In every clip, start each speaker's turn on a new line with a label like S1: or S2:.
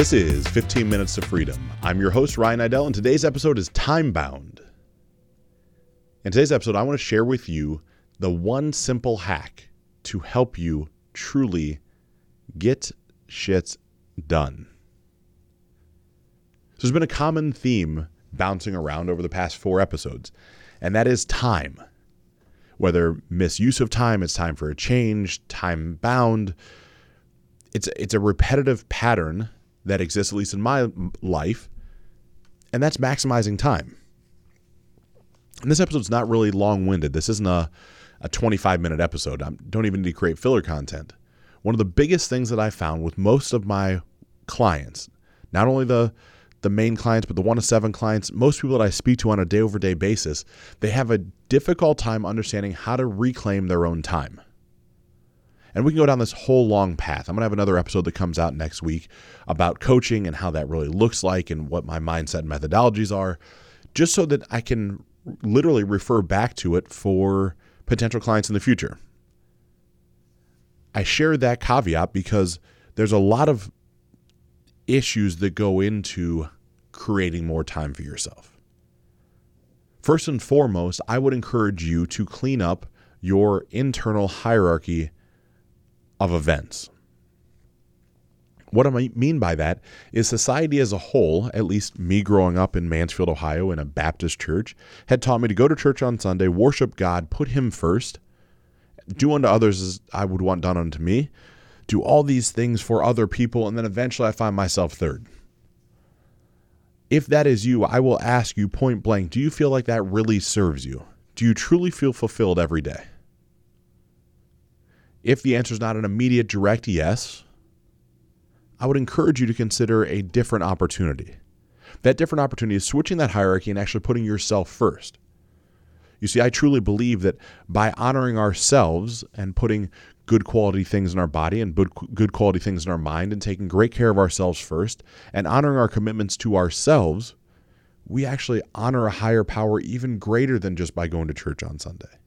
S1: This is 15 Minutes to Freedom. I'm your host, Ryan Idell, and today's episode is Time Bound. In today's episode, I want to share with you the one simple hack to help you truly get shit done. So there's been a common theme bouncing around over the past four episodes, and that is time. Whether misuse of time, it's time for a change, time bound. It's it's a repetitive pattern that exists at least in my life, and that's maximizing time. And this episode's not really long-winded. This isn't a a 25 minute episode. I don't even need to create filler content. One of the biggest things that I found with most of my clients, not only the the main clients, but the one to seven clients, most people that I speak to on a day over day basis, they have a difficult time understanding how to reclaim their own time. And we can go down this whole long path. I'm going to have another episode that comes out next week about coaching and how that really looks like and what my mindset and methodologies are, just so that I can literally refer back to it for potential clients in the future. I share that caveat because there's a lot of issues that go into creating more time for yourself. First and foremost, I would encourage you to clean up your internal hierarchy of events. What I mean by that is society as a whole, at least me growing up in Mansfield, Ohio, in a Baptist church, had taught me to go to church on Sunday, worship God, put Him first, do unto others as I would want done unto me, do all these things for other people, and then eventually I find myself third. If that is you, I will ask you point blank do you feel like that really serves you? Do you truly feel fulfilled every day? If the answer is not an immediate direct yes, I would encourage you to consider a different opportunity. That different opportunity is switching that hierarchy and actually putting yourself first. You see, I truly believe that by honoring ourselves and putting good quality things in our body and good quality things in our mind and taking great care of ourselves first and honoring our commitments to ourselves, we actually honor a higher power even greater than just by going to church on Sunday.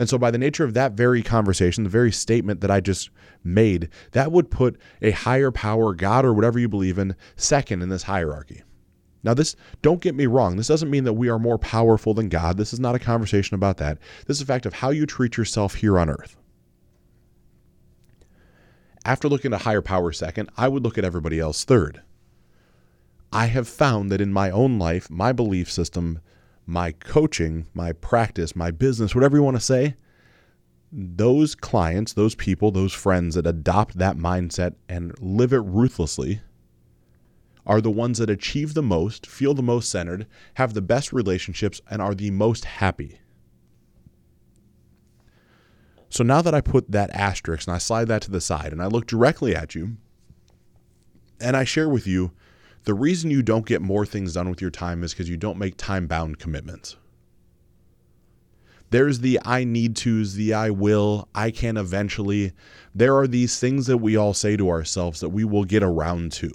S1: And so, by the nature of that very conversation, the very statement that I just made, that would put a higher power, God or whatever you believe in, second in this hierarchy. Now, this, don't get me wrong, this doesn't mean that we are more powerful than God. This is not a conversation about that. This is a fact of how you treat yourself here on earth. After looking at higher power second, I would look at everybody else third. I have found that in my own life, my belief system my coaching, my practice, my business, whatever you want to say, those clients, those people, those friends that adopt that mindset and live it ruthlessly are the ones that achieve the most, feel the most centered, have the best relationships, and are the most happy. So now that I put that asterisk and I slide that to the side and I look directly at you and I share with you the reason you don't get more things done with your time is because you don't make time bound commitments. There's the I need to's, the I will, I can eventually. There are these things that we all say to ourselves that we will get around to.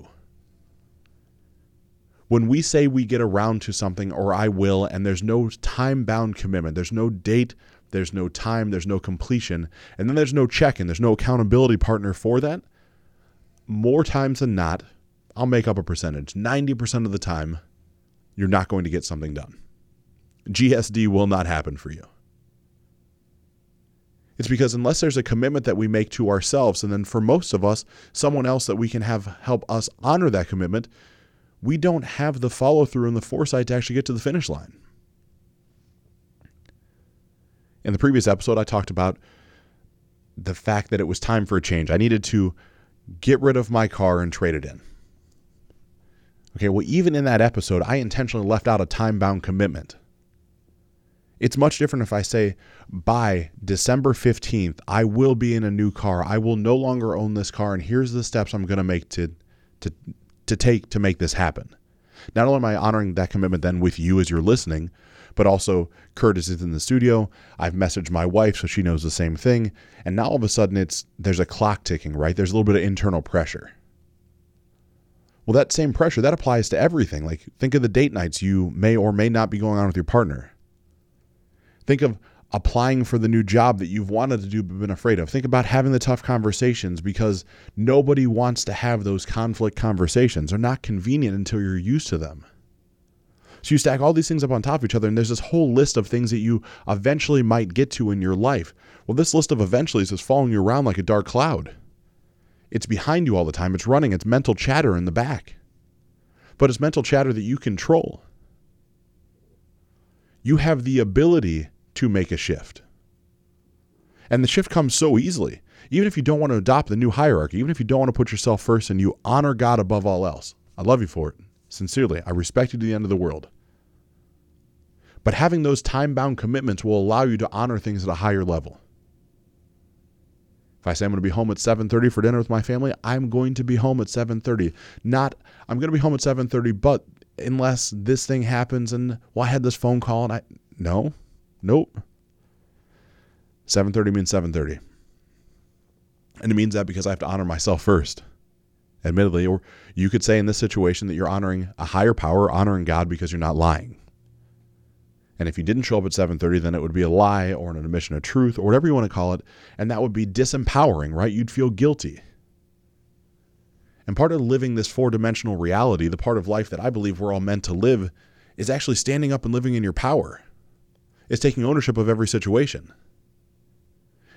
S1: When we say we get around to something or I will, and there's no time bound commitment, there's no date, there's no time, there's no completion, and then there's no check in, there's no accountability partner for that, more times than not, I'll make up a percentage. 90% of the time, you're not going to get something done. GSD will not happen for you. It's because unless there's a commitment that we make to ourselves, and then for most of us, someone else that we can have help us honor that commitment, we don't have the follow through and the foresight to actually get to the finish line. In the previous episode, I talked about the fact that it was time for a change. I needed to get rid of my car and trade it in. Okay, well, even in that episode, I intentionally left out a time bound commitment. It's much different if I say, by December 15th, I will be in a new car. I will no longer own this car, and here's the steps I'm going to make to, to, to take to make this happen. Not only am I honoring that commitment then with you as you're listening, but also Curtis is in the studio. I've messaged my wife so she knows the same thing. And now all of a sudden it's there's a clock ticking, right? There's a little bit of internal pressure. Well, that same pressure, that applies to everything. Like, think of the date nights you may or may not be going on with your partner. Think of applying for the new job that you've wanted to do but been afraid of. Think about having the tough conversations because nobody wants to have those conflict conversations. They're not convenient until you're used to them. So you stack all these things up on top of each other, and there's this whole list of things that you eventually might get to in your life. Well, this list of eventuallys is just following you around like a dark cloud. It's behind you all the time. It's running. It's mental chatter in the back. But it's mental chatter that you control. You have the ability to make a shift. And the shift comes so easily. Even if you don't want to adopt the new hierarchy, even if you don't want to put yourself first and you honor God above all else, I love you for it. Sincerely, I respect you to the end of the world. But having those time bound commitments will allow you to honor things at a higher level. If I say I'm going to be home at 7:30 for dinner with my family, I'm going to be home at 7:30. Not I'm going to be home at 7:30, but unless this thing happens and well I had this phone call and I no. Nope. 7:30 means 7:30. And it means that because I have to honor myself first. Admittedly, or you could say in this situation that you're honoring a higher power, honoring God because you're not lying. And if you didn't show up at 7:30, then it would be a lie or an admission of truth or whatever you want to call it, and that would be disempowering, right? You'd feel guilty. And part of living this four-dimensional reality, the part of life that I believe we're all meant to live, is actually standing up and living in your power. It's taking ownership of every situation.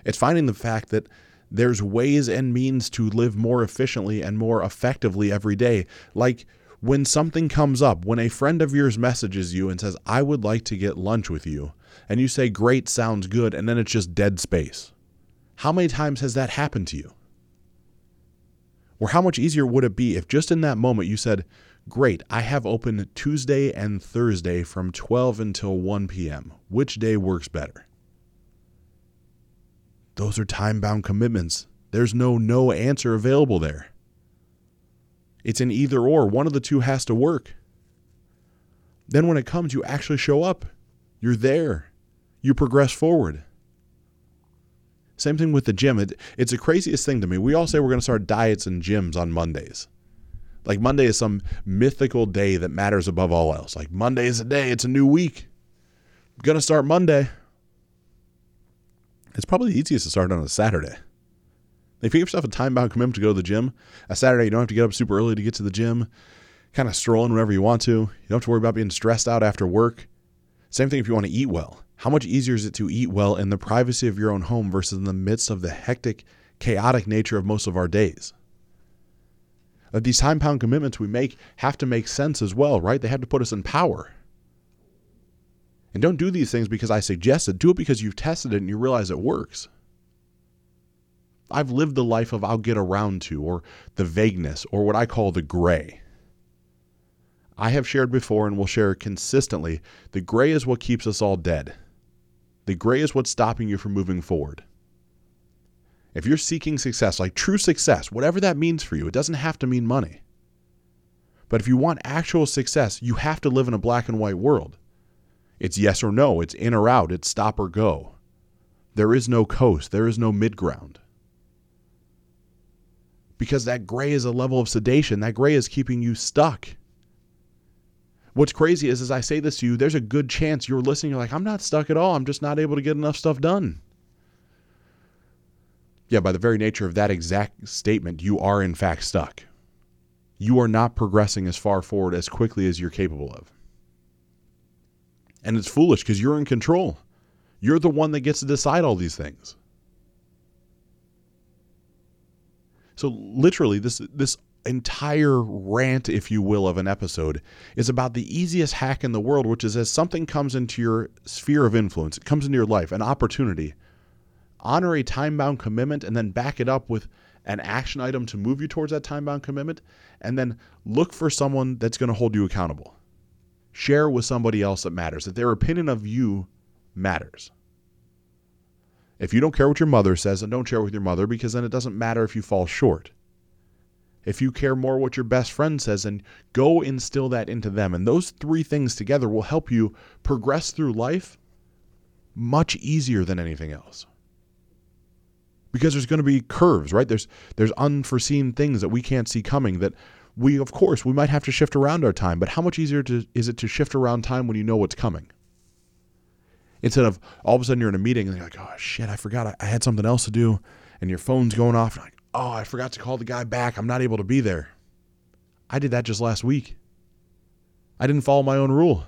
S1: It's finding the fact that there's ways and means to live more efficiently and more effectively every day. Like when something comes up, when a friend of yours messages you and says, I would like to get lunch with you, and you say, Great, sounds good, and then it's just dead space. How many times has that happened to you? Or how much easier would it be if just in that moment you said, Great, I have open Tuesday and Thursday from 12 until 1 p.m. Which day works better? Those are time bound commitments. There's no no answer available there. It's an either or. One of the two has to work. Then when it comes, you actually show up. You're there. You progress forward. Same thing with the gym. It, it's the craziest thing to me. We all say we're going to start diets and gyms on Mondays. Like Monday is some mythical day that matters above all else. Like Monday is a day, it's a new week. I'm going to start Monday. It's probably the easiest to start on a Saturday. If you give yourself a time bound commitment to go to the gym, a Saturday, you don't have to get up super early to get to the gym, kind of strolling whenever you want to. You don't have to worry about being stressed out after work. Same thing if you want to eat well. How much easier is it to eat well in the privacy of your own home versus in the midst of the hectic, chaotic nature of most of our days? These time bound commitments we make have to make sense as well, right? They have to put us in power. And don't do these things because I suggested. Do it because you've tested it and you realize it works. I've lived the life of I'll get around to, or the vagueness, or what I call the gray. I have shared before and will share consistently the gray is what keeps us all dead. The gray is what's stopping you from moving forward. If you're seeking success, like true success, whatever that means for you, it doesn't have to mean money. But if you want actual success, you have to live in a black and white world. It's yes or no, it's in or out, it's stop or go. There is no coast, there is no mid ground because that gray is a level of sedation. That gray is keeping you stuck. What's crazy is, as I say this to you, there's a good chance you're listening. You're like, I'm not stuck at all. I'm just not able to get enough stuff done. Yeah, by the very nature of that exact statement, you are in fact stuck. You are not progressing as far forward as quickly as you're capable of. And it's foolish because you're in control. You're the one that gets to decide all these things. So literally this this entire rant if you will of an episode is about the easiest hack in the world which is as something comes into your sphere of influence, it comes into your life, an opportunity. Honor a time-bound commitment and then back it up with an action item to move you towards that time-bound commitment and then look for someone that's going to hold you accountable. Share with somebody else that matters, that their opinion of you matters. If you don't care what your mother says, then don't share with your mother because then it doesn't matter if you fall short. If you care more what your best friend says, then go instill that into them. And those three things together will help you progress through life much easier than anything else. Because there's going to be curves, right? There's there's unforeseen things that we can't see coming that we of course we might have to shift around our time, but how much easier to, is it to shift around time when you know what's coming? Instead of all of a sudden you're in a meeting and you're like, oh shit, I forgot I had something else to do. And your phone's going off. And like, oh, I forgot to call the guy back. I'm not able to be there. I did that just last week. I didn't follow my own rule.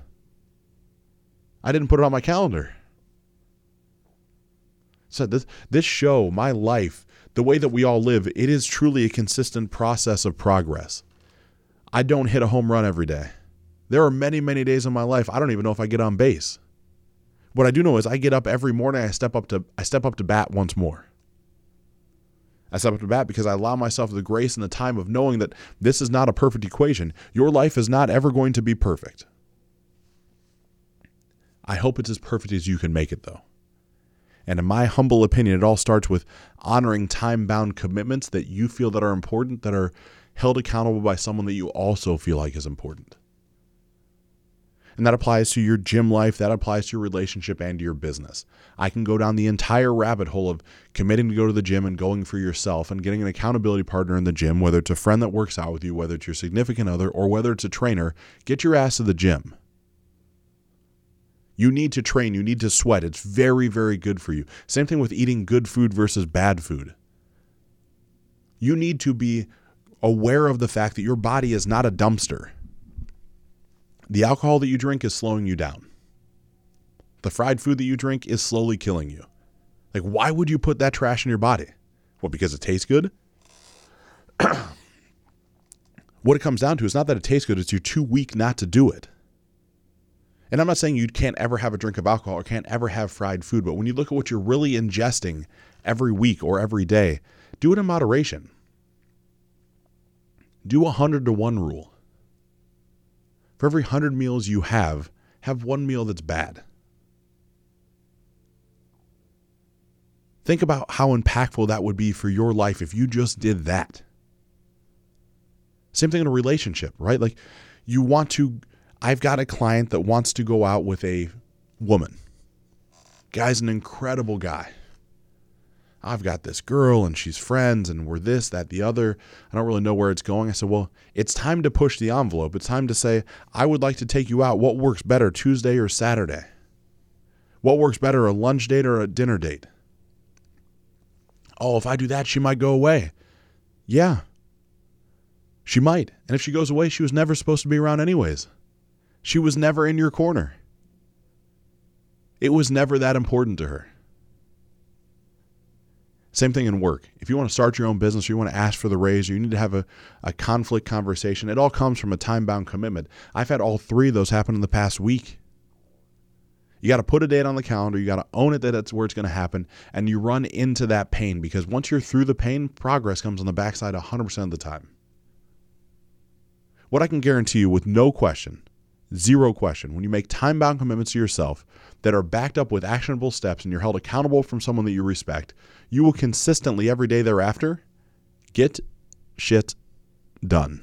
S1: I didn't put it on my calendar. So this this show, my life, the way that we all live, it is truly a consistent process of progress. I don't hit a home run every day. There are many, many days in my life I don't even know if I get on base. What I do know is I get up every morning, I step up to I step up to bat once more. I step up to bat because I allow myself the grace and the time of knowing that this is not a perfect equation. Your life is not ever going to be perfect. I hope it's as perfect as you can make it though. And in my humble opinion, it all starts with honoring time-bound commitments that you feel that are important that are held accountable by someone that you also feel like is important. And that applies to your gym life, that applies to your relationship and to your business. I can go down the entire rabbit hole of committing to go to the gym and going for yourself and getting an accountability partner in the gym, whether it's a friend that works out with you, whether it's your significant other, or whether it's a trainer. Get your ass to the gym. You need to train, you need to sweat. It's very, very good for you. Same thing with eating good food versus bad food. You need to be aware of the fact that your body is not a dumpster. The alcohol that you drink is slowing you down. The fried food that you drink is slowly killing you. Like, why would you put that trash in your body? Well, because it tastes good? what it comes down to is not that it tastes good, it's you're too weak not to do it. And I'm not saying you can't ever have a drink of alcohol or can't ever have fried food, but when you look at what you're really ingesting every week or every day, do it in moderation. Do a 100 to 1 rule. For every 100 meals you have, have one meal that's bad. Think about how impactful that would be for your life if you just did that. Same thing in a relationship, right? Like you want to I've got a client that wants to go out with a woman. Guy's an incredible guy. I've got this girl and she's friends and we're this, that, the other. I don't really know where it's going. I said, Well, it's time to push the envelope. It's time to say, I would like to take you out. What works better, Tuesday or Saturday? What works better, a lunch date or a dinner date? Oh, if I do that, she might go away. Yeah, she might. And if she goes away, she was never supposed to be around, anyways. She was never in your corner. It was never that important to her. Same thing in work. If you want to start your own business or you want to ask for the raise or you need to have a, a conflict conversation, it all comes from a time bound commitment. I've had all three of those happen in the past week. You got to put a date on the calendar. You got to own it that that's where it's going to happen. And you run into that pain because once you're through the pain, progress comes on the backside 100% of the time. What I can guarantee you with no question, zero question, when you make time bound commitments to yourself that are backed up with actionable steps and you're held accountable from someone that you respect, you will consistently every day thereafter get shit done.